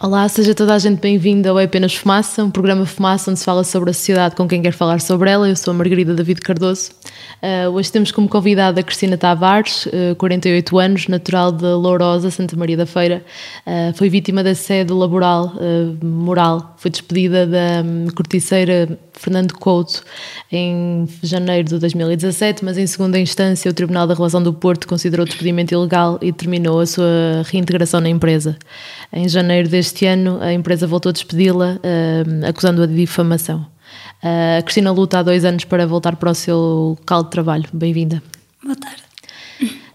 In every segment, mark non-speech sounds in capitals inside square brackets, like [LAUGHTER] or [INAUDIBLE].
Olá, seja toda a gente bem-vinda ao É Apenas Fumaça, um programa Fumaça onde se fala sobre a sociedade com quem quer falar sobre ela. Eu sou a Margarida David Cardoso. Uh, hoje temos como convidada a Cristina Tavares, uh, 48 anos, natural de Lourosa, Santa Maria da Feira. Uh, foi vítima de assédio laboral, moral. Foi despedida da um, corticeira Fernando Couto em janeiro de 2017, mas em segunda instância o Tribunal da Relação do Porto considerou o despedimento ilegal e determinou a sua reintegração na empresa. Em janeiro deste ano, a empresa voltou a despedi-la, uh, acusando-a de difamação. A Cristina luta há dois anos para voltar para o seu local de trabalho. Bem-vinda. Boa tarde.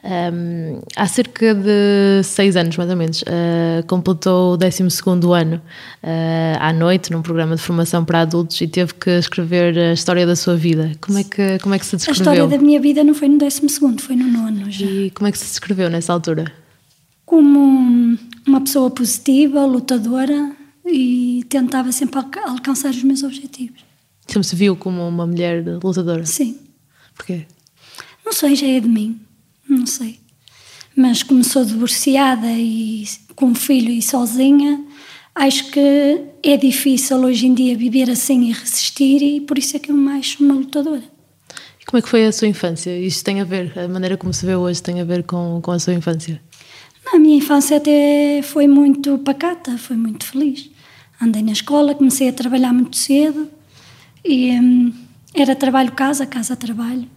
Um, há cerca de seis anos, mais ou menos, uh, completou o 12 ano uh, à noite num programa de formação para adultos e teve que escrever a história da sua vida. Como é que, como é que se descreveu? A história da minha vida não foi no 12, foi no nono já. E como é que se descreveu nessa altura? Como uma pessoa positiva, lutadora e tentava sempre alcançar os meus objetivos. Sempre se viu como uma mulher lutadora? Sim. Porquê? Não sei, já é de mim. Não sei. Mas como sou divorciada e com um filho e sozinha, acho que é difícil hoje em dia viver assim e resistir e por isso é que eu me acho uma lutadora. E como é que foi a sua infância? Isto tem a ver, a maneira como se vê hoje tem a ver com, com a sua infância? A minha infância até foi muito pacata, foi muito feliz. Andei na escola, comecei a trabalhar muito cedo e hum, era trabalho-casa, casa-trabalho,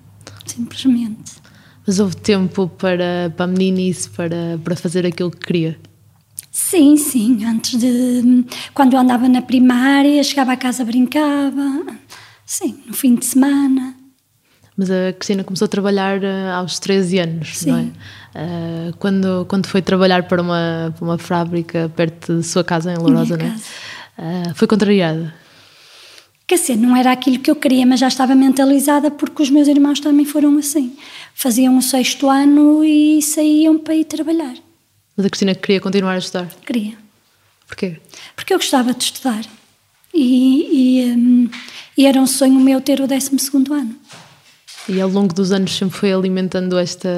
simplesmente. Mas houve tempo para, para a meninice, para, para fazer aquilo que queria? Sim, sim. Antes de. Quando eu andava na primária, chegava a casa, brincava. Sim, no fim de semana. Mas a Cristina começou a trabalhar eh, aos 13 anos, sim. não é? Uh, quando, quando foi trabalhar para uma, para uma fábrica perto de sua casa em Lourosa, não é? Uh, foi contrariada? Quer dizer, não era aquilo que eu queria, mas já estava mentalizada porque os meus irmãos também foram assim faziam o sexto ano e saíam para ir trabalhar. Mas a Cristina queria continuar a estudar? Queria. Porquê? Porque eu gostava de estudar. E, e, um, e era um sonho meu ter o 12 ano. E ao longo dos anos sempre foi alimentando esta,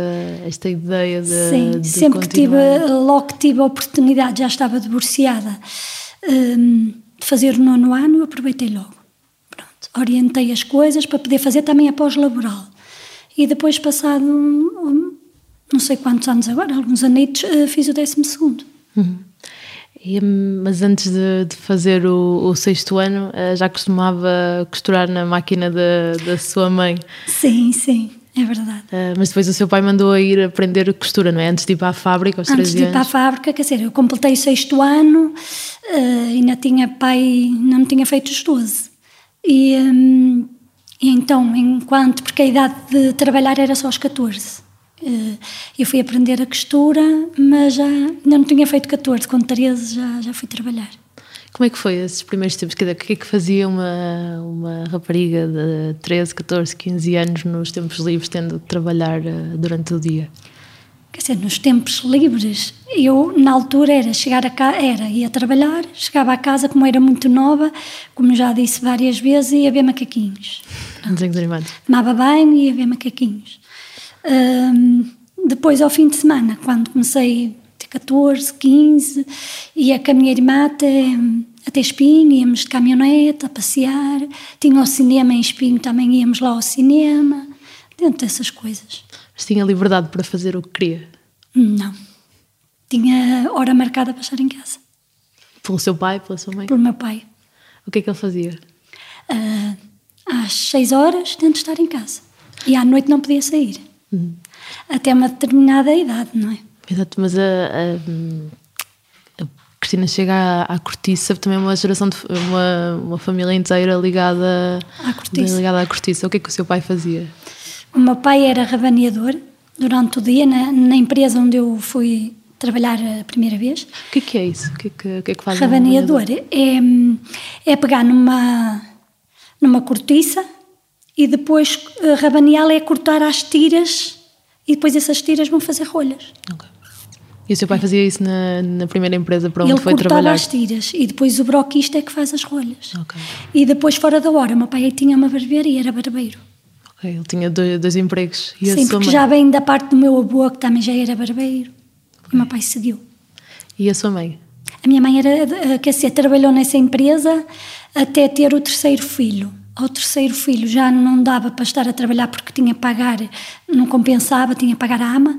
esta ideia de. Sim, de sempre continuar. que tive, logo que tive a oportunidade, já estava divorciada, um, de fazer o nono ano, aproveitei logo. Pronto, orientei as coisas para poder fazer também a pós-laboral. E depois, passado um, não sei quantos anos agora, alguns anitos, eh, fiz o décimo segundo. Uhum. E, mas antes de, de fazer o, o, sexto ano, eh, já costumava costurar na máquina da, da sua mãe? Sim, sim. É verdade. Uh, mas depois o seu pai mandou a ir aprender costura, não é? Antes de ir para a fábrica, aos Antes de ir para a fábrica, quer dizer, eu completei o sexto ano, uh, ainda tinha pai, não tinha feito os 12. E, um, e então, enquanto, porque a idade de trabalhar era só aos 14. Eh, eu fui aprender a costura, mas já não tinha feito 14, com 13 já, já fui trabalhar. Como é que foi esses primeiros tempos? O que é que fazia uma, uma rapariga de 13, 14, 15 anos nos tempos livres, tendo de trabalhar eh, durante o dia? Quer dizer, nos tempos livres, eu na altura era chegar a casa, era ia trabalhar, chegava a casa como era muito nova, como já disse várias vezes, ia ver macaquinhos. [LAUGHS] Desenhos animados. Tomava banho e ia ver macaquinhos. Um, depois, ao fim de semana, quando comecei a ter 14, 15, ia com a minha irmã até, até Espinho, íamos de caminhonete a passear, tinha o cinema em Espinho, também íamos lá ao cinema, dentro dessas coisas. Mas tinha liberdade para fazer o que queria? Não. Tinha hora marcada para estar em casa. Pelo seu pai, pela sua mãe? Pelo meu pai. O que é que ele fazia? Uh, às seis horas tento estar em casa. E à noite não podia sair. Uhum. Até uma determinada idade, não é? Exato, mas a, a, a Cristina chega à, à, cortiça, também é uma geração de uma, uma família inteira ligada à cortiça. ligada à cortiça. O que é que o seu pai fazia? O meu pai era rabaneador durante o dia na, na empresa onde eu fui trabalhar a primeira vez. O que é, que é isso? O que é que, é que faz rabaneador? É, é pegar numa, numa cortiça e depois uh, rabaneá-la é cortar as tiras e depois essas tiras vão fazer rolhas. Okay. E o seu pai fazia isso na, na primeira empresa para onde Ele foi trabalhar? Ele cortava as tiras e depois o broquista é que faz as rolhas. Okay. E depois, fora da hora, o meu pai tinha uma barbearia e era barbeiro. Ok, ele tinha dois, dois empregos. E Sim, porque mãe? já vem da parte do meu avô, que também já era barbeiro. Okay. E o meu pai seguiu. E a sua mãe? A A minha mãe era, quer dizer, trabalhou nessa empresa até ter o terceiro filho. Ao terceiro filho já não dava para estar a trabalhar porque tinha que pagar, não compensava, tinha que pagar a ama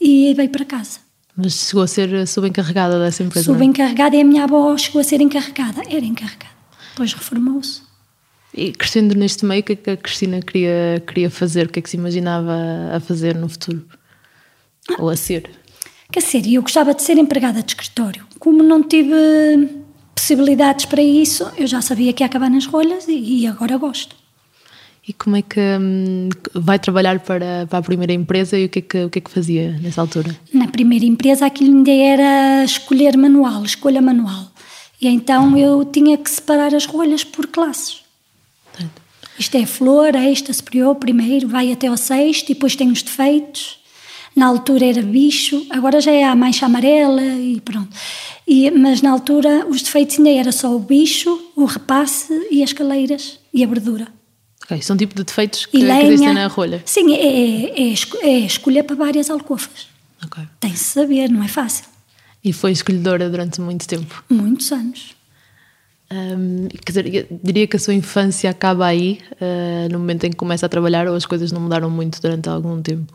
e veio para casa. Mas chegou a ser subencarregada dessa empresa? É? Subencarregada e a minha avó chegou a ser encarregada. Era encarregada. Depois reformou-se. E crescendo neste meio, o que é que a Cristina queria, queria fazer? O que é que se imaginava a fazer no futuro? Ou a ser? Quer dizer, eu gostava de ser empregada de escritório. Como não tive possibilidades para isso, eu já sabia que ia acabar nas rolhas e, e agora gosto. E como é que hum, vai trabalhar para, para a primeira empresa e o que, é que, o que é que fazia nessa altura? Na primeira empresa aquilo ainda era escolher manual, escolha manual. E então eu tinha que separar as rolhas por classes. Certo. Isto é flor, esta, superior, primeiro, vai até ao sexto e depois tem os defeitos. Na altura era bicho, agora já é a mancha amarela e pronto. E, mas na altura os defeitos ainda era só o bicho, o repasse e as caleiras e a verdura. Ok, são tipo de defeitos que, que existem na rolha. Sim, é, é, é, é escolher para várias alcofas. Okay. Tem-se saber, não é fácil. E foi escolhedora durante muito tempo? Muitos anos. Um, quer dizer, diria que a sua infância acaba aí, uh, no momento em que começa a trabalhar, ou as coisas não mudaram muito durante algum tempo?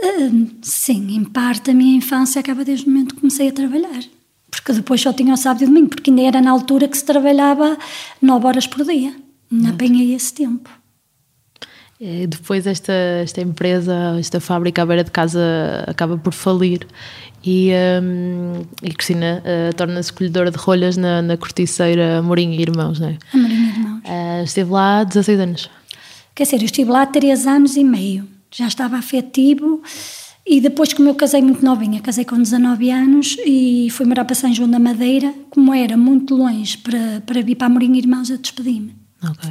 Uh, sim, em parte a minha infância acaba desde o momento que comecei a trabalhar. Porque depois só tinha o sábado e o domingo, porque ainda era na altura que se trabalhava nove horas por dia. Não apanhei esse tempo. E depois esta, esta empresa, esta fábrica à beira de casa acaba por falir e, um, e Cristina uh, torna-se escolhedora de rolhas na, na corticeira Mourinho e Irmãos, não é? A Mourinho e Irmãos. Uh, esteve lá há 16 anos. Quer dizer, eu estive lá há 3 anos e meio. Já estava afetivo e depois, como eu casei muito novinha, casei com 19 anos e fui morar para São João da Madeira, como era muito longe para, para vir para a Mourinho e Irmãos, eu despedi-me. Ok.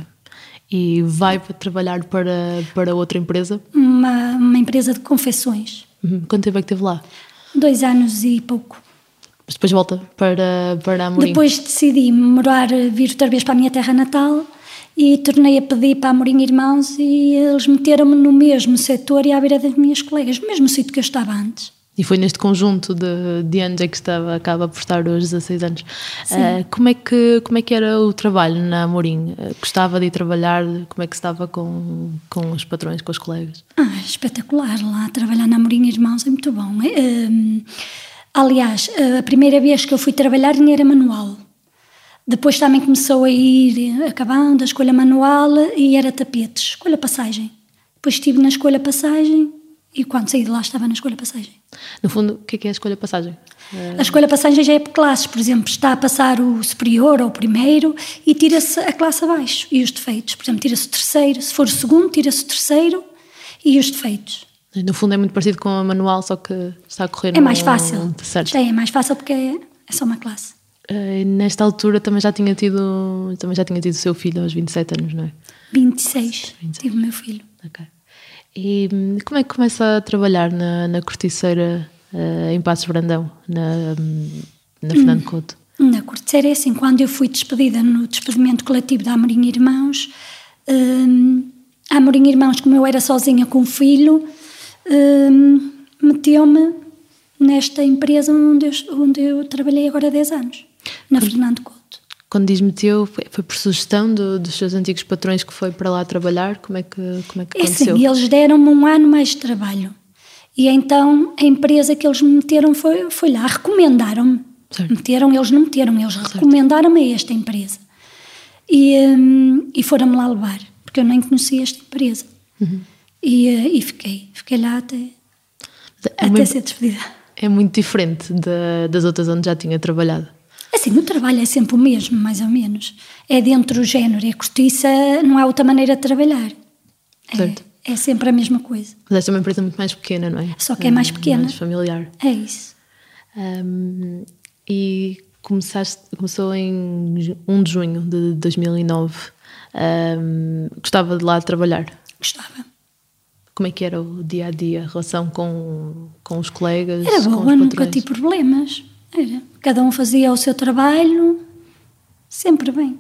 E vai trabalhar para, para outra empresa? Uma, uma empresa de confecções. Uhum. Quanto tempo é que esteve lá? Dois anos e pouco. Mas depois volta para, para Amorim? Depois decidi morar, vir outra vez para a minha terra natal e tornei a pedir para Amorim Irmãos e eles meteram-me no mesmo setor e à beira das minhas colegas, no mesmo sítio que eu estava antes. E foi neste conjunto de, de anos em que estava, acaba por estar hoje 16 anos. Uh, como, é que, como é que era o trabalho na Amorim? Uh, gostava de ir trabalhar? Como é que estava com, com os patrões, com os colegas? Ah, espetacular. Lá trabalhar na Amorim Irmãos é muito bom. Uh, aliás, a primeira vez que eu fui trabalhar nem era manual. Depois também começou a ir acabando a escolha manual e era tapetes, escolha passagem. Depois estive na escolha passagem e quando saí de lá estava na escolha passagem. No fundo, o que é, que é a escolha passagem? A escolha passagem já é por classes, por exemplo, está a passar o superior ou o primeiro e tira-se a classe abaixo e os defeitos. Por exemplo, tira-se o terceiro, se for o segundo, tira-se o terceiro e os defeitos. No fundo é muito parecido com a manual, só que está a correr É mais fácil. Certo. É, é mais fácil porque é, é só uma classe. Uh, nesta altura também já tinha tido também já tinha tido o seu filho aos 27 anos, não é? 26, 26. tive o meu filho. Ok. E hum, como é que começa a trabalhar na, na corticeira uh, em Passos Brandão, na, hum, na Fernando hum. Couto? Na corticeira é assim, quando eu fui despedida no despedimento coletivo da Amorim Irmãos, um, a Amorim Irmãos, como eu era sozinha com o filho, um, meteu-me nesta empresa onde eu, onde eu trabalhei agora há 10 anos, na Fernando Couto. Quando diz meteu, foi, foi por sugestão do, dos seus antigos patrões que foi para lá trabalhar? Como é que, como é que aconteceu? É sim, eles deram-me um ano mais de trabalho. E então a empresa que eles me meteram foi, foi lá, recomendaram-me. Meteram, eles não meteram, eles recomendaram-me a esta empresa. E, um, e foram-me lá levar, porque eu nem conhecia esta empresa. Uhum. E, uh, e fiquei, fiquei lá até, é até ser despedida. É muito diferente de, das outras onde já tinha trabalhado. Assim, o trabalho é sempre o mesmo, mais ou menos. É dentro do género. A cortiça não há outra maneira de trabalhar. É, é, sempre a mesma coisa. Mas esta é uma empresa muito mais pequena, não é? Só que é mais pequena. Mais familiar. É isso. Um, e começaste, começou em 1 de junho de 2009. Um, gostava de lá trabalhar? Gostava. Como é que era o dia a dia, a relação com, com os colegas? Era boa, nunca tive problemas. Era. Cada um fazia o seu trabalho, sempre bem.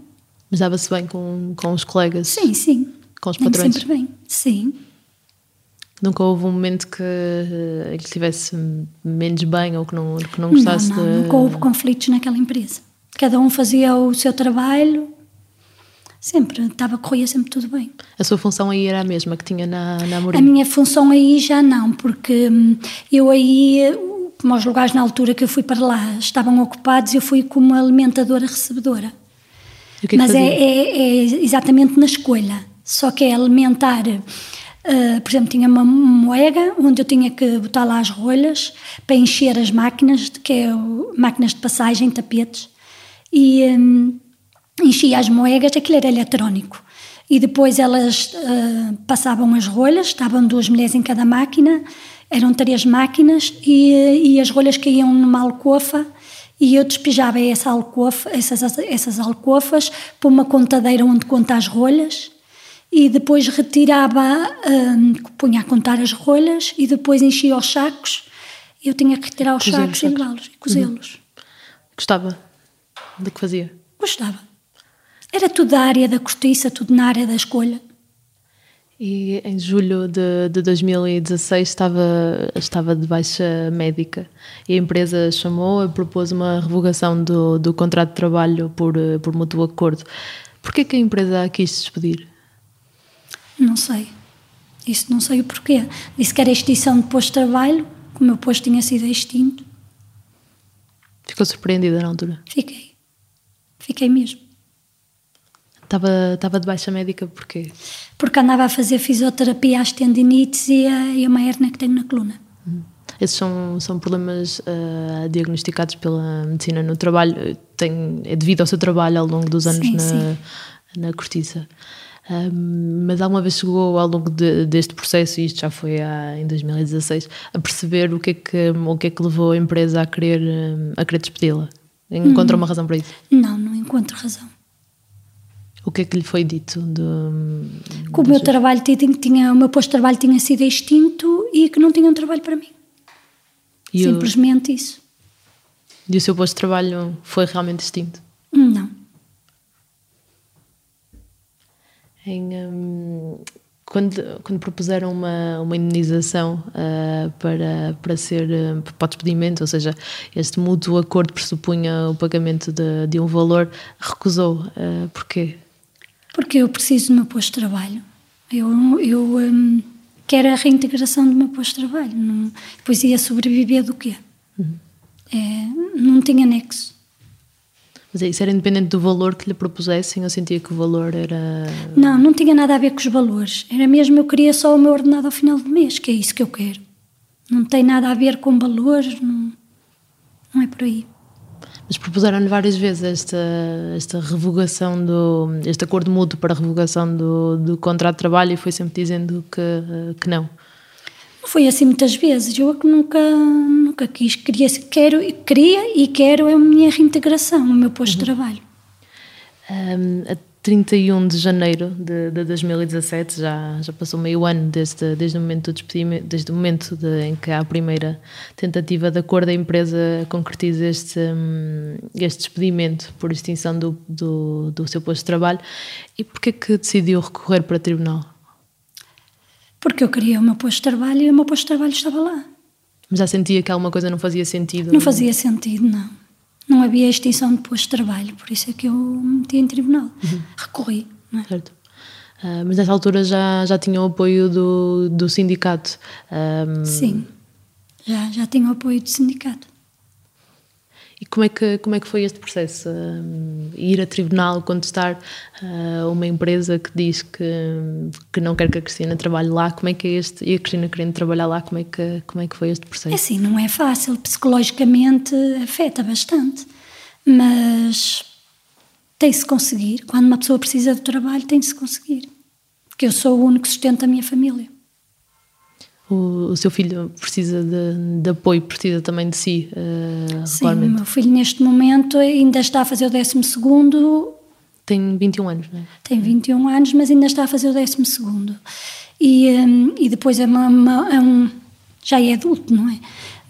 Mas dava-se bem com, com os colegas? Sim, sim. Com os patrões? Sempre bem, sim. Nunca houve um momento que, que estivesse menos bem ou que não, que não gostasse não, não, de... nunca houve conflitos naquela empresa. Cada um fazia o seu trabalho, sempre, estava, corria sempre tudo bem. A sua função aí era a mesma que tinha na, na Amorim? A minha função aí já não, porque hum, eu aí, como os lugares na altura que eu fui para lá estavam ocupados, eu fui como alimentadora recebedora. que é Mas que é, é, é, exatamente na escolha, só que é alimentar. Uh, por exemplo, tinha uma moega onde eu tinha que botar lá as rolhas para encher as máquinas, que é o, máquinas de passagem, tapetes, e, um, enchia as moedas, aquilo era eletrónico. E depois elas uh, passavam as rolhas, estavam duas mulheres em cada máquina, eram três máquinas, e, e as rolhas caíam numa alcofa, e eu despejava essa alcofa, essas, essas alcofas para uma contadeira onde conta as rolhas, e depois retirava, um, punha a contar as rolhas, e depois enchia os sacos, eu tinha que retirar os sacos, sacos e levá-los, e cozê-los. Uhum. Gostava do que fazia? Gostava. Era tudo da área da cortiça, tudo na área da escolha. E em julho de, de 2016 estava, estava de baixa médica e a empresa chamou e propôs uma revogação do, do contrato de trabalho por, por mútuo acordo. Porquê que a empresa quis despedir? Não sei. Isso não sei o porquê. Disse que era extinção de posto de trabalho, que o meu posto tinha sido extinto. Ficou surpreendida na altura? Fiquei. Fiquei mesmo. Estava, estava de baixa médica porquê? Porque andava a fazer fisioterapia às tendinites e a, e a uma hernia que tenho na coluna. Uhum. Esses são, são problemas uh, diagnosticados pela medicina no trabalho, tem, é devido ao seu trabalho ao longo dos anos sim, na, sim. na cortiça. Um, mas alguma vez chegou ao longo de, deste processo, e isto já foi há, em 2016, a perceber o que, é que, o que é que levou a empresa a querer, a querer despedi-la? Encontra hum. uma razão para isso? Não, não encontro razão. O que é que lhe foi dito? De, que o meu trabalho tinha, o meu posto de trabalho tinha sido extinto e que não tinha um trabalho para mim. E Simplesmente o, isso. E o seu posto de trabalho foi realmente extinto? Não. Em, hum, quando, quando propuseram uma, uma indenização uh, para, para ser uh, para o despedimento, ou seja, este mútuo acordo pressupunha o pagamento de, de um valor, recusou. Uh, porquê? Porque eu preciso do meu posto de trabalho. Eu, eu um, quero a reintegração do meu posto de trabalho. Não, depois ia sobreviver do quê? Uhum. É, não tinha nexo. Mas é, isso era independente do valor que lhe propusessem? Eu sentia que o valor era. Não, não tinha nada a ver com os valores. Era mesmo, eu queria só o meu ordenado ao final do mês, que é isso que eu quero. Não tem nada a ver com valores, não, não é por aí. Mas propuseram-lhe várias vezes esta, esta revogação do. este acordo mútuo para a revogação do, do contrato de trabalho e foi sempre dizendo que, que não. Não foi assim muitas vezes. Eu é que nunca, nunca quis. Queria, quero, queria e quero a minha reintegração, o meu posto uhum. de trabalho. Um, 31 de janeiro de, de 2017, já, já passou meio ano desde, desde o momento do despedimento, desde o momento de, em que há a primeira tentativa de acordo, a empresa concretiza este, hum, este despedimento por extinção do, do, do seu posto de trabalho. E porquê que decidiu recorrer para o tribunal? Porque eu queria o meu posto de trabalho e o meu posto de trabalho estava lá. Mas já sentia que alguma coisa não fazia sentido? Não fazia sentido, não não havia extinção de posto de trabalho, por isso é que eu me meti em tribunal. Uhum. Recorri. É? Certo. Uh, mas nessa altura já, já tinha o apoio do, do sindicato? Um... Sim, já, já tinha o apoio do sindicato. E como é que, como é que foi este processo? Uh, ir a tribunal, contestar uh, uma empresa que diz que, que não quer que a Cristina trabalhe lá, como é que é este, e a Cristina querendo trabalhar lá, como é que, como é que foi este processo? É assim, não é fácil, psicologicamente afeta bastante, mas tem-se conseguir, quando uma pessoa precisa de trabalho tem-se conseguir, porque eu sou o único que sustenta a minha família o, o seu filho precisa de, de, apoio, precisa também de si, uh, Sim, o meu filho neste momento ainda está a fazer o 12 Tem 21 anos, não é? Tem 21 anos, mas ainda está a fazer o 12 segundo. E, um, e depois é, uma, uma, é um, já é adulto, não é?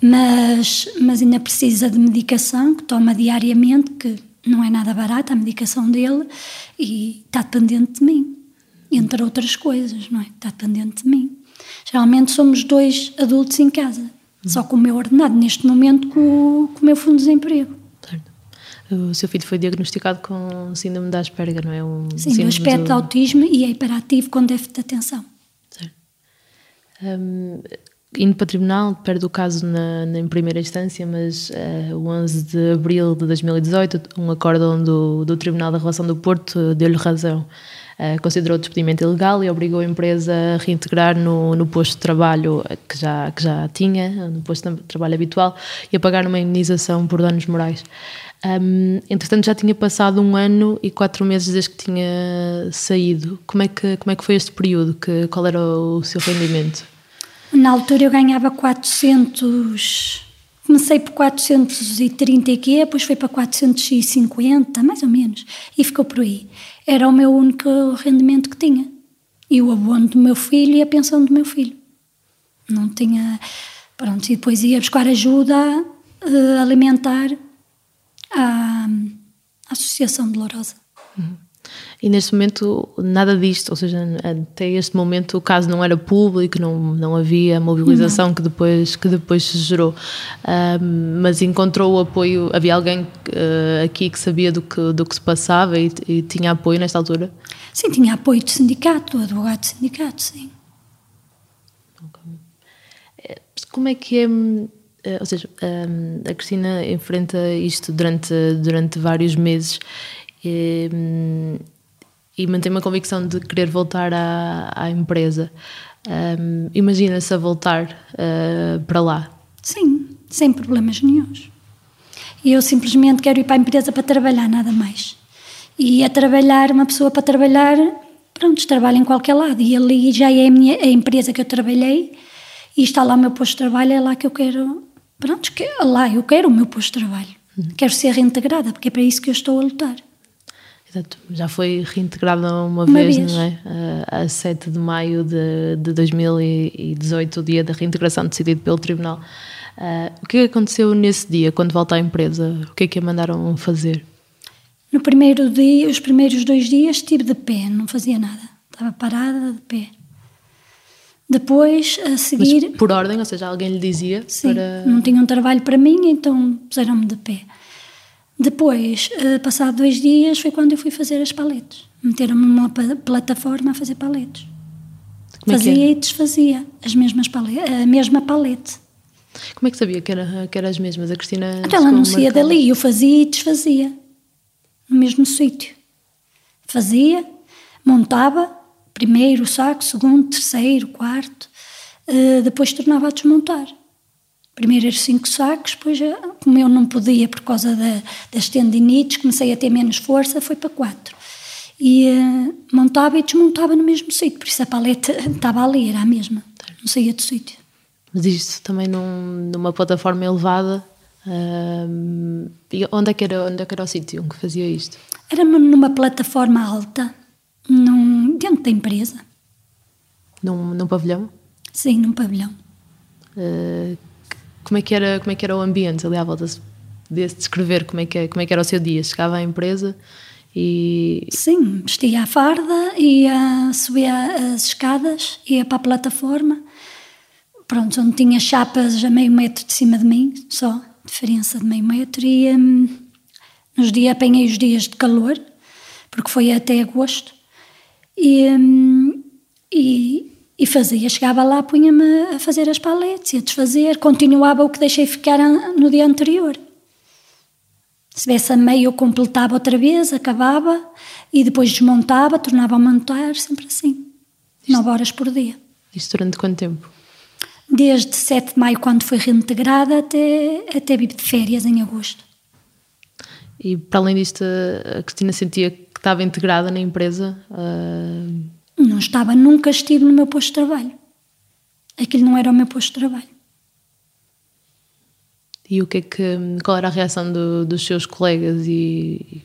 Mas, mas ainda precisa de medicação que toma diariamente, que não é nada barata a medicação dele, e está dependente de mim, entre outras coisas, não é? Está dependente de mim. Geralmente somos dois adultos em casa, só com o meu ordenado, neste momento com, com o meu fundo de desemprego. Certo. O seu filho foi diagnosticado com síndrome da Asperger, não é? Um Sim, do aspecto do... autismo e é hiperativo com déficit de atenção. Certo. Um, indo para o tribunal, perde o caso na, na em primeira instância, mas uh, o 11 de abril de 2018, um acórdão do, do Tribunal da Relação do Porto deu-lhe razão. Uh, considerou o despedimento ilegal e obrigou a empresa a reintegrar no, no posto de trabalho que já, que já tinha, no posto de trabalho habitual, e a pagar uma indenização por danos morais. Um, entretanto, já tinha passado um ano e quatro meses desde que tinha saído. Como é que, como é que foi este período? Que, qual era o seu rendimento? Na altura eu ganhava 400. Comecei por 430 e quê, depois foi para 450, mais ou menos, e ficou por aí. Era o meu único rendimento que tinha. E o abono do meu filho e a pensão do meu filho. Não tinha. Pronto, e depois ia buscar ajuda uh, alimentar à, à Associação Dolorosa. Uhum. E neste momento nada disto, ou seja, até este momento o caso não era público, não, não havia mobilização não. que depois que depois se gerou, mas encontrou o apoio. Havia alguém uh, aqui que sabia do que do que se passava e, e, tinha apoio nesta altura? Sim, tinha apoio de sindicato, do advogado de sindicato, sim. Eh, como é que é? Eh, ou seja, a Cristina enfrenta isto durante durante vários meses. E, e mantém uma convicção de querer voltar à, à empresa. Um, Imagina-se a voltar uh, para lá? Sim, sem problemas nenhums. Eu simplesmente quero ir para a empresa para trabalhar, nada mais. E a trabalhar, uma pessoa para trabalhar, pronto, trabalha em qualquer lado. E ali já é a, minha, a empresa que eu trabalhei e está lá o meu posto de trabalho, é lá que eu quero. Pronto, que, lá eu quero o meu posto de trabalho. Uhum. Quero ser reintegrada, porque é para isso que eu estou a lutar. Exato, já foi reintegrada uma, uma vez, vez, não é? A, 7 de maio de, de 2018, o dia da reintegração decidido pelo Tribunal. Uh, o que é que aconteceu nesse dia, quando volta à empresa? O que é que a mandaram fazer? No primeiro dia, os primeiros dois dias estive de pé, não fazia nada. Estava parada de pé. Depois, a seguir... Mas por ordem, ou seja, alguém lhe dizia? Sim, para... não tinham um trabalho para mim, então puseram-me de pé. Depois, uh, passado dois dias, foi quando eu fui fazer as paletes. Meteram-me numa plataforma a fazer paletes. Como é fazia é e desfazia as mesmas palete, a mesma palete. Como é que sabia que era, que era as mesmas? A Cristina. Então, ela saía dali, eu fazia e desfazia. No mesmo sítio. Fazia, montava, primeiro saco, segundo, terceiro, quarto, uh, depois tornava a desmontar. Primeiro eram cinco sacos, depois, como eu não podia por causa da, das tendinites, comecei a ter menos força, foi para quatro. E uh, montava e desmontava no mesmo sítio, por isso a paleta [LAUGHS] estava ali, era a mesma, não saía do sítio. Mas isto também num, numa plataforma elevada, uh, onde, é que era, onde é que era o sítio onde fazia isto? Era numa plataforma alta, num, dentro da empresa. Num, num pavilhão? Sim, num pavilhão. Uh, como é que era, como é que era o ambiente ali à volta? De descrever como é, que, como é que era o seu dia. Chegava à empresa e... Sim, vestia a farda, ia subir as escadas, ia para a plataforma. Pronto, onde tinha chapas a meio metro de cima de mim, só, diferença de meio metro. E hum, nos dias, apanhei os dias de calor, porque foi até agosto. E, hum, e e fazia, chegava lá, punha-me a fazer as paletes, a desfazer, continuava o que deixei ficar no dia anterior. Se tivesse a meio, eu completava outra vez, acabava e depois desmontava, tornava a montar, sempre assim. Isto, 9 horas por dia. Isto durante quanto tempo? Desde 7 de maio, quando foi reintegrada, até, até vir de férias em agosto. E para além disto, a Cristina sentia que estava integrada na empresa? Uh não estava, nunca estive no meu posto de trabalho. Aquilo não era o meu posto de trabalho. E o que é que, qual era a reação do, dos seus colegas e,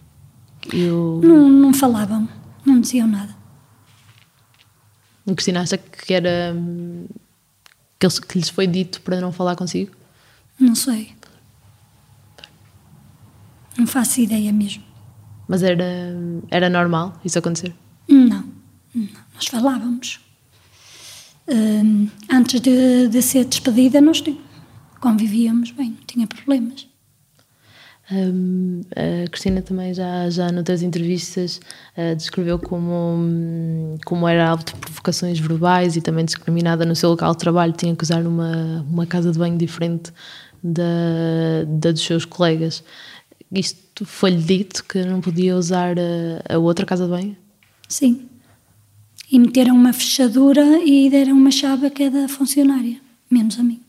e o... não, não falavam, não diziam nada. Cristina acha que era que, eles, que lhes foi dito para não falar consigo? Não sei. Não faço ideia mesmo. Mas era, era normal isso acontecer? Nós falávamos. Uh, antes de, de, ser despedida, nós convivíamos bem, não tinha problemas. Um, a Cristina também já, já noutras entrevistas uh, descreveu como, como era alvo de provocações verbais e também discriminada no seu local de trabalho, tinha que usar uma, uma casa de banho diferente da, da dos seus colegas. Isto foi-lhe dito que não podia usar a, a outra casa de banho? Sim. E meteram uma fechadura e deram uma chave a cada funcionária, menos a mim.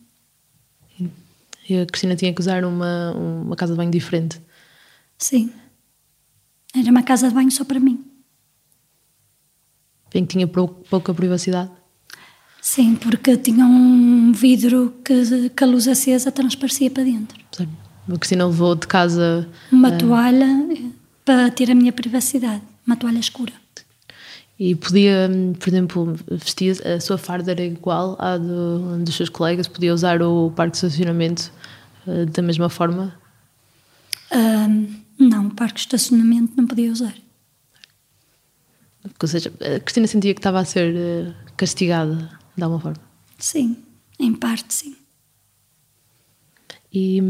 E a Cristina tinha que usar uma, uma casa de banho diferente. Sim. Era uma casa de banho só para mim. Bem que tinha pouca privacidade? Sim, porque tinha um vidro que, que a luz acesa transparecia para dentro. Sim. A Cristina levou de casa... Uma uh... toalha para ter a minha privacidade. Uma toalha escura. E podia, por exemplo, vestir a sua farda era igual à do, dos seus colegas? Podia usar o parque de estacionamento uh, da mesma forma? Uh, não, o parque de estacionamento não podia usar. Ou seja, a Cristina sentia que estava a ser uh, castigada de alguma forma? Sim, em parte sim. E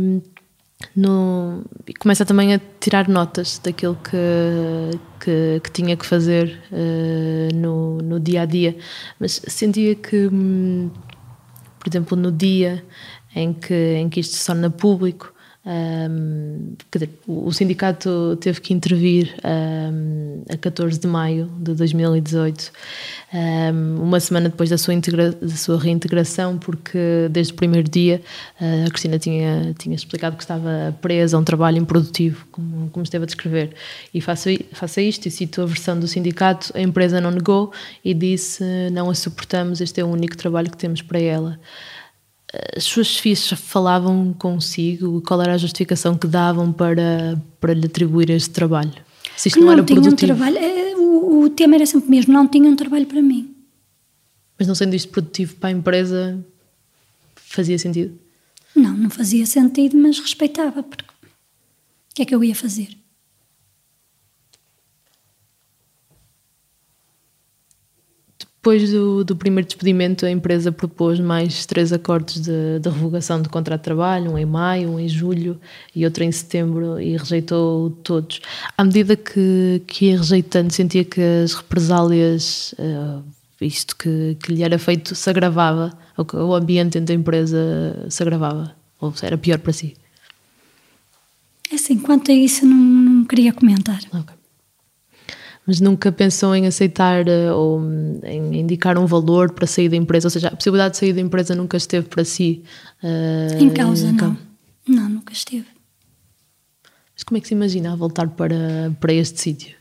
no, começa também a tirar notas daquilo que, que, que tinha que fazer uh, no, no dia a dia, mas sentia que, hum, por exemplo, no dia em que, em que isto se torna público, um, o sindicato teve que intervir um, a 14 de maio de 2018, um, uma semana depois da sua, da sua reintegração, porque desde o primeiro dia uh, a Cristina tinha, tinha explicado que estava presa a um trabalho improdutivo, como, como esteve a descrever. E faça, faça isto, e cito a versão do sindicato: a empresa não negou e disse: não a suportamos, este é o único trabalho que temos para ela as suas filhas falavam consigo? Qual era a justificação que davam para, para lhe atribuir este trabalho? Se isto não, não era tinham produtivo. trabalho. É, o, o tema era sempre o mesmo: não tinham trabalho para mim. Mas não sendo isto produtivo para a empresa, fazia sentido? Não, não fazia sentido, mas respeitava, porque o que é que eu ia fazer? Depois do, do, primeiro despedimento, a empresa propôs mais três acordos de, de, revogação de contrato de trabalho, um em maio, um em julho e outro em setembro, e rejeitou todos. À medida que, que ia rejeitando, sentia que as represálias, uh, isto que, que lhe era feito, se agravava, ou que o ambiente dentro da empresa se agravava, ou era pior para si? É assim, quanto a isso, não, não queria comentar. Okay mas nunca pensou em aceitar eh, ou em indicar um valor para sair da empresa? Ou seja, a possibilidade de sair da empresa nunca esteve para si? Uh, em causa, não. Não, nunca esteve. Mas como é que se imagina a voltar para, para este sítio?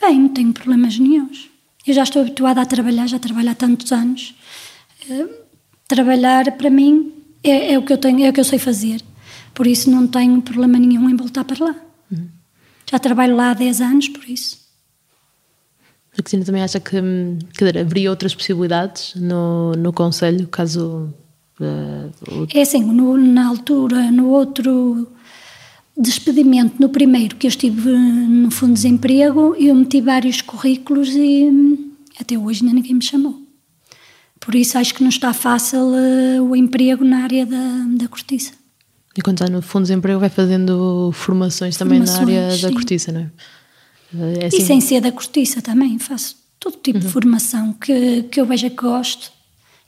Bem, não tenho problemas nenhums. Eu já estou habituada a trabalhar, já trabalho há tantos anos. Uh, trabalhar, para mim, é, é, o que eu tenho, é o que eu sei fazer. Por isso não tenho problema nenhum em voltar para lá. Uhum. Já trabalho lá há 10 anos, por isso. A Cristina também acha que dizer, haveria outras possibilidades no, no Conselho, caso. Uh. É assim, no, na altura, no outro despedimento, no primeiro que eu estive no Fundo de Desemprego, eu meti vários currículos e até hoje ainda ninguém me chamou. Por isso acho que não está fácil uh, o emprego na área da, da cortiça. E quando está no Fundo de Desemprego vai fazendo formações também formações, na área da sim. cortiça, não é? É assim... E sem ser da cortiça também, faço todo tipo uhum. de formação que, que eu veja que gosto,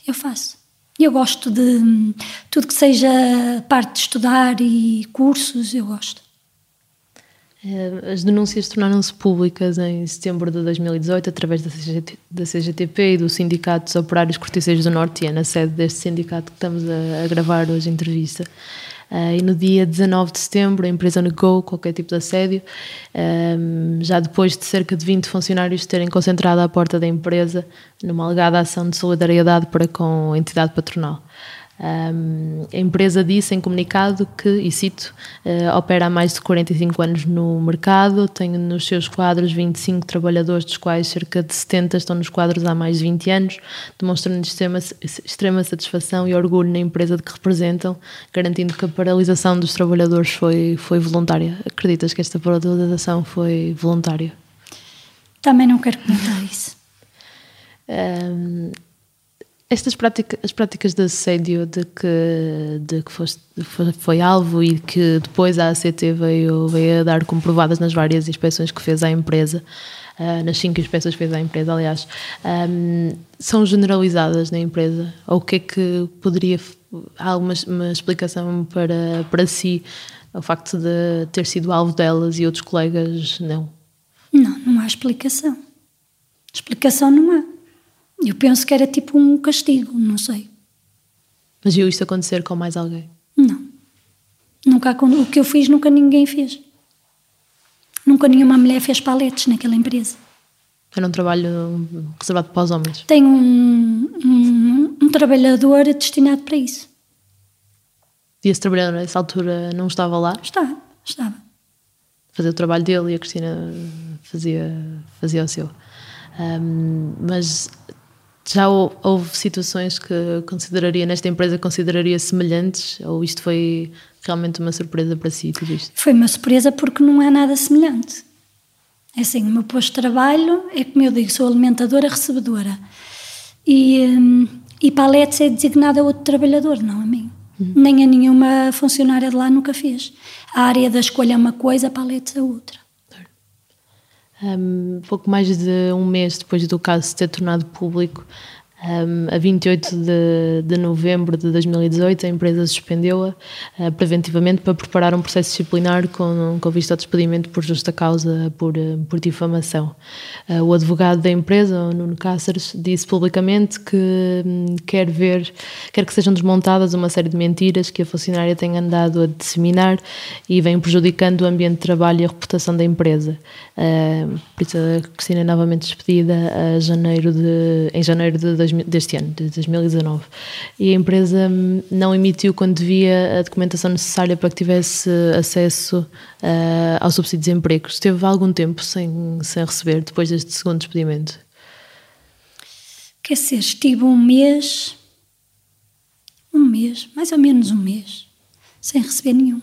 eu faço. Eu gosto de tudo que seja parte de estudar e cursos, eu gosto. Eh, as denúncias tornaram-se públicas em setembro de 2018 através da, CGT, da CGTP e do Sindicato dos Operários Corticeiros do Norte, e é na sede deste sindicato que estamos a, a gravar hoje a entrevista. Uh, e no dia 19 de setembro a empresa negou qualquer tipo de assédio, um, já depois de cerca de 20 funcionários terem concentrado à porta da empresa numa alegada ação de solidariedade para com a entidade patronal. Um, a empresa disse em comunicado que, e cito, uh, opera há mais de 45 anos no mercado, tem nos seus quadros 25 trabalhadores, dos quais cerca de 70 estão nos quadros há mais de 20 anos, demonstrando extrema, extrema satisfação e orgulho na empresa de que representam, garantindo que a paralisação dos trabalhadores foi, foi voluntária. Acreditas que esta paralisação foi voluntária? Também não quero comentar isso. Um, Estas as práticas de assédio de que, de que foste, foi, alvo e que depois a ACT veio, veio a dar comprovadas nas várias inspeções que fez à empresa, uh, nas cinco inspeções que fez à empresa, aliás, um, são generalizadas na empresa? Ou o que é que poderia. Há alguma uma explicação para, para si o facto de ter sido alvo delas e outros colegas não? Não, não há explicação. Explicação não há. Eu penso que era tipo um castigo, não sei. Mas viu isto acontecer com mais alguém? Não. Nunca, o que eu fiz nunca ninguém fez. Nunca nenhuma mulher fez paletes naquela empresa. Era um trabalho reservado para os homens? Tem um, um, um trabalhador destinado para isso. E esse trabalhador nessa altura não estava lá? Estava, estava. Fazia o trabalho dele e a Cristina fazia, fazia o seu. Um, mas já houve situações que consideraria, nesta empresa, consideraria semelhantes? Ou isto foi realmente uma surpresa para si, tudo isto? Foi uma surpresa porque não há nada semelhante. É assim, o meu posto de trabalho é como eu digo, sou alimentadora, recebedora. E, hum, e paletes é designada a outro trabalhador, não a mim. Uhum. Nem a nenhuma funcionária de lá nunca fez. A área da escolha é uma coisa, paletes é outra. Um, pouco mais de um mês depois do caso ter tornado público, um, a 28 de, de novembro de 2018, a empresa suspendeu-a uh, preventivamente para preparar um processo disciplinar com, com vista ao despedimento por justa causa por, uh, por difamação. Uh, o advogado da empresa, o Nuno Cáceres, disse publicamente que um, quer ver, quer que sejam desmontadas uma série de mentiras que a funcionária tem andado a disseminar e vem prejudicando o ambiente de trabalho e a reputação da empresa. por isso, a Cristina é novamente despedida janeiro de, em janeiro de 2018 deste ano, de 2019. E a empresa não emitiu quando devia a documentação necessária para que tivesse acesso uh, ao subsídio de desemprego. Esteve algum tempo sem, sem receber depois deste segundo despedimento? Quer dizer, estive um mês, um mês, mais ou menos um mês, sem receber nenhum.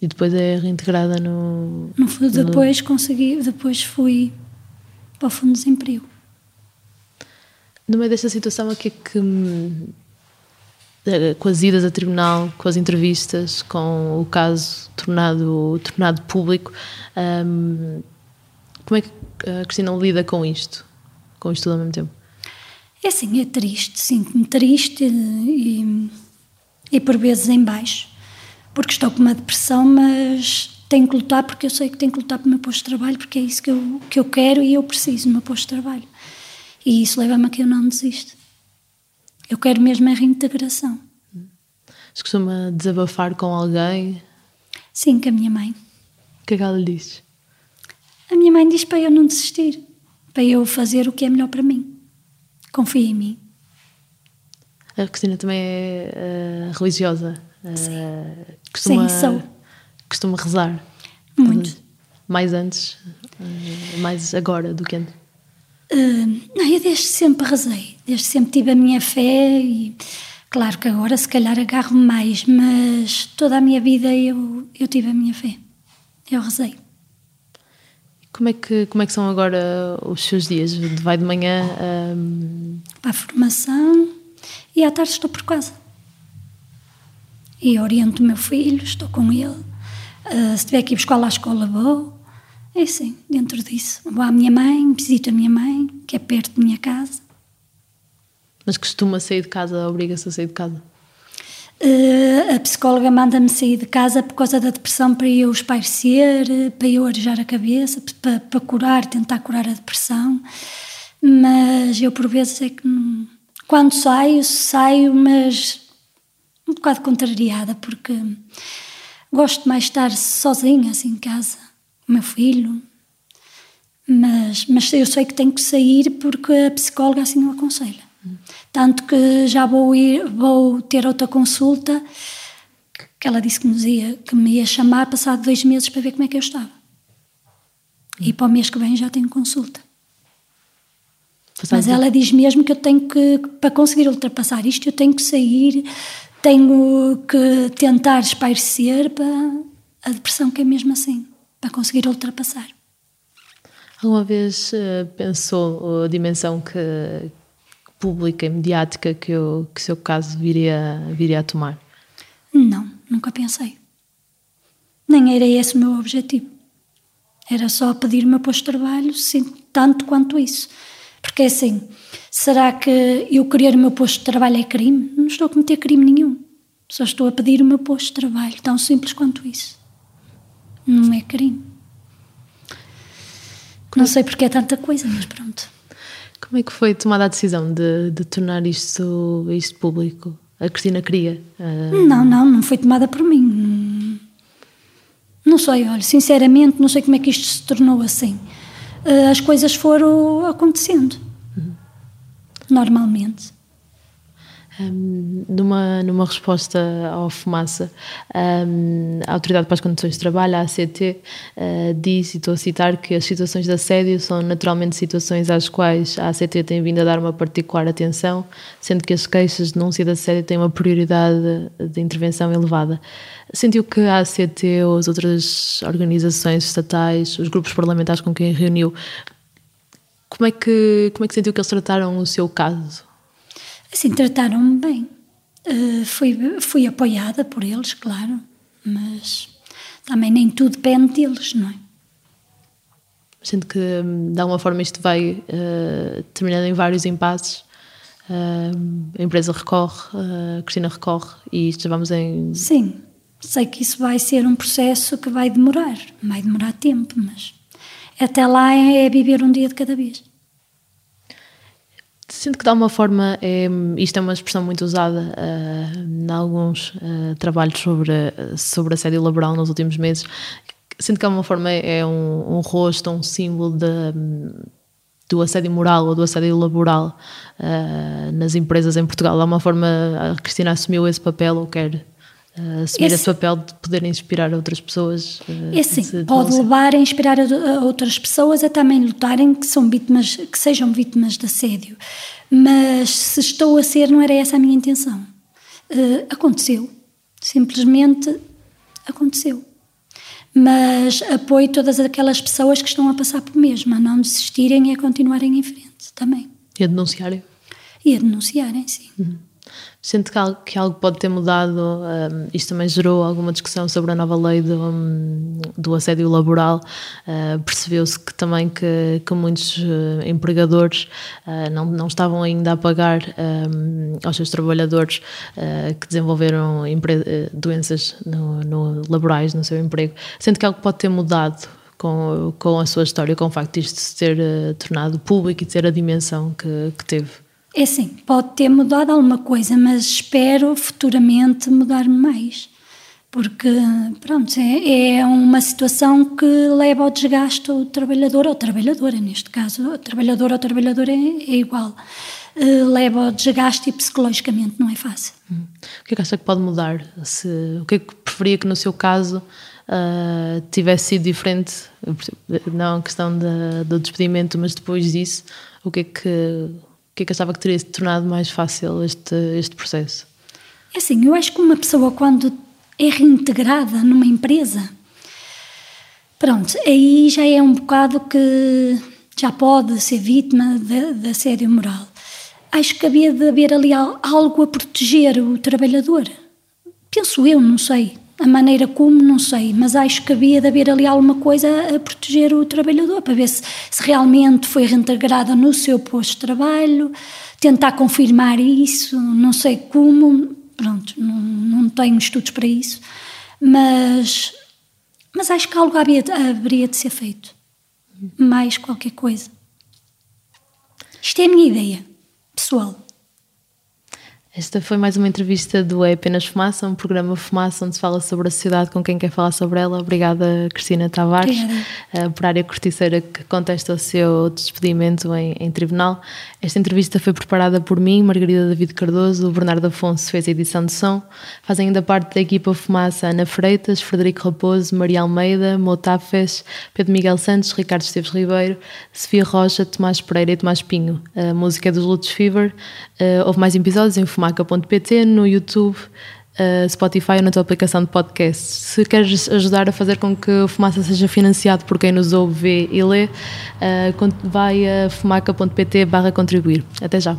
E depois é reintegrada no. no depois no... consegui, depois fui para o Fundo de Desemprego. No meio desta situação, o que é que. Eh, com as idas a tribunal, com as entrevistas, com o caso tornado, tornado público, um, como é que a Cristina lida com isto? Com isto tudo ao mesmo tempo? É assim, é triste, sinto-me triste e, e por vezes em baixo, porque estou com uma depressão, mas tenho que lutar porque eu sei que tenho que lutar pelo meu posto de trabalho, porque é isso que eu, que eu quero e eu preciso do meu posto de trabalho. E isso leva-me a que eu não desisto. Eu quero mesmo a reintegração. Mas costuma desabafar com alguém? Sim, com a minha mãe. O que é que ela lhe diz? A minha mãe diz para eu não desistir, para eu fazer o que é melhor para mim. Confia em mim. A Cristina também é uh, religiosa. Uh, Sim. Costuma, Sim, sou. Costuma rezar. Muito. Mais antes, uh, mais agora do que antes. Uh, não, eu desde sempre rezei, desde sempre tive a minha fé e claro que agora se calhar agarro mais, mas toda a minha vida eu, eu tive a minha fé, eu rezei. Como é, que, como é que são agora os seus dias? Vai de manhã para a formação e à tarde estou por casa. E oriento o meu filho, estou com ele. Uh, se tiver que ir buscar à escola, vou. É sim, dentro disso. Vou à minha mãe, visito a minha mãe, que é perto da minha casa. Mas costuma sair de casa, obriga-se a sair de casa? Uh, a psicóloga manda-me sair de casa por causa da depressão para eu espairecer, para eu arejar a cabeça, para, para curar, tentar curar a depressão. Mas eu, por vezes, é que não... quando saio, saio, mas um bocado contrariada, porque gosto mais de estar sozinha assim em casa o meu filho. Mas, mas eu sei que tenho que sair porque a psicóloga assim não aconselha. Tanto que já vou ir, vou ter outra consulta que ela disse que me ia, que me ia chamar passado dois meses para ver como é que eu estava. E para o mês que vem já tenho consulta. Mas ela diz mesmo que eu tenho que, para conseguir ultrapassar isto, eu tenho que sair, tenho que tentar espairecer para a depressão, que é mesmo assim para conseguir ultrapassar. Alguma vez uh, pensou a dimensão que pública e mediática que o que seu caso viria, viria a tomar? Não, nunca pensei. Nem era esse o meu objetivo. Era só pedir o meu posto de trabalho, sim, tanto quanto isso. Porque assim, será que eu querer o meu posto de trabalho é crime? Não estou a cometer crime nenhum. Só estou a pedir o meu posto de trabalho, tão simples quanto isso. Não é crime. Não sei porque é tanta coisa, mas pronto. Como é que foi tomada a decisão de, de tornar isto, isto público? A Cristina queria? Uh... Não, não, não foi tomada por mim. Não sei, olha, sinceramente, não sei como é que isto se tornou assim. Uh, as coisas foram acontecendo. Uhum. Normalmente. Um, numa, numa resposta ao Fumaça, um, a Autoridade para as Condições de Trabalho, a ACT, uh, ah, disse, e estou a citar, que as situações de assédio são naturalmente situações às quais a ACT tem vindo a dar uma particular atenção, sendo que as queixas de denúncia de assédio têm uma prioridade de intervenção elevada. Sentiu que a ACT ou as outras organizações estatais, os grupos parlamentares com quem reuniu, como é que, como é que sentiu que eles trataram o seu caso? Assim, trataram-me bem. Uh, fui, fui apoiada por eles, claro, mas também nem tudo depende deles, não é? Sinto que hum, de alguma forma isto vai uh, terminando em vários impasses. Uh, a empresa recorre, a Cristina recorre e estamos em. Sim, sei que isso vai ser um processo que vai demorar, vai demorar tempo, mas até lá é viver um dia de cada vez. Sinto que de alguma forma, é, isto é uma expressão muito usada uh, em alguns uh, trabalhos sobre, sobre assédio laboral nos últimos meses. Sinto que de alguma forma é um, um rosto, um símbolo de, do assédio moral ou do assédio laboral uh, nas empresas em Portugal. De alguma forma, a Cristina assumiu esse papel ou quer uh, assumir esse, esse, papel de poder inspirar outras pessoas. Uh, esse pode levar a inspirar a, a, outras pessoas a também lutarem que são vítimas, que sejam vítimas de assédio. Mas se estou a ser, não era essa a minha intenção. Uh, aconteceu, simplesmente aconteceu. Mas apoio todas aquelas pessoas que estão a passar por mesmo, a não desistirem e a continuarem em frente também. E a denunciarem? E a denunciarem, sim. Uhum. Sente que algo, que algo pode ter mudado? Um, isto também gerou alguma discussão sobre a nova lei do, um, do assédio laboral. Uh, Percebeu-se que também que, que muitos uh, empregadores uh, não, não estavam ainda a pagar um, aos seus trabalhadores que desenvolveram doenças no, no, laborais no seu emprego. Sente que algo pode ter mudado com, com a sua história, com o facto de isto se ter tornado público e ter a dimensão que, que teve? É assim, pode ter mudado alguma coisa, mas espero futuramente mudar mais. Porque, pronto, é, é uma situação que leva ao desgaste o trabalhador ou trabalhadora, neste caso, o trabalhador ou trabalhadora é, é igual. Uh, leva ao desgaste e psicologicamente não é fácil. Hum. O que é que acha que pode mudar? Se, o que é que preferia que no seu caso uh, tivesse sido diferente? Não a questão do despedimento, mas depois disso, o que é que que é que achava que teria tornado mais fácil este, este processo? É assim, eu acho que uma pessoa quando é reintegrada numa empresa, pronto, aí já é um bocado que já pode ser vítima de, de assédio moral. Acho que havia de haver ali algo a proteger o trabalhador. Penso eu, não sei. A maneira como, não sei, mas acho que havia de haver ali alguma coisa a proteger o trabalhador, para ver se, se realmente foi reintegrada no seu posto de trabalho, tentar confirmar isso, não sei como, pronto, não, não tenho estudos para isso, mas, mas acho que algo havia, haveria de ser feito, mais qualquer coisa. Isto é a minha ideia, pessoal. Esta foi mais uma entrevista do É Apenas Fumaça, um programa Fumaça onde se fala sobre a sociedade com quem quer falar sobre ela. Obrigada, Cristina Tavares, uh, por área corticeira que contesta o seu despedimento em, em, tribunal. Esta entrevista foi preparada por mim, Margarida David Cardoso, o Bernardo Afonso fez a edição de som. Fazem ainda parte da equipa Fumaça Ana Freitas, Frederico Raposo, Maria Almeida, Motafes, Pedro Miguel Santos, Ricardo Esteves Ribeiro, Sofia Rocha, Tomás Pereira e Tomás Pinho. A música é dos Lutz Fever. Uh, houve mais episódios em fumaca.pt, no YouTube, uh, Spotify ou na tua aplicação de podcast. Se queres ajudar a fazer com que o Fumaça seja financiado por quem nos ouve, vê e lê, uh, vai a fumaca.pt barra contribuir. Até já.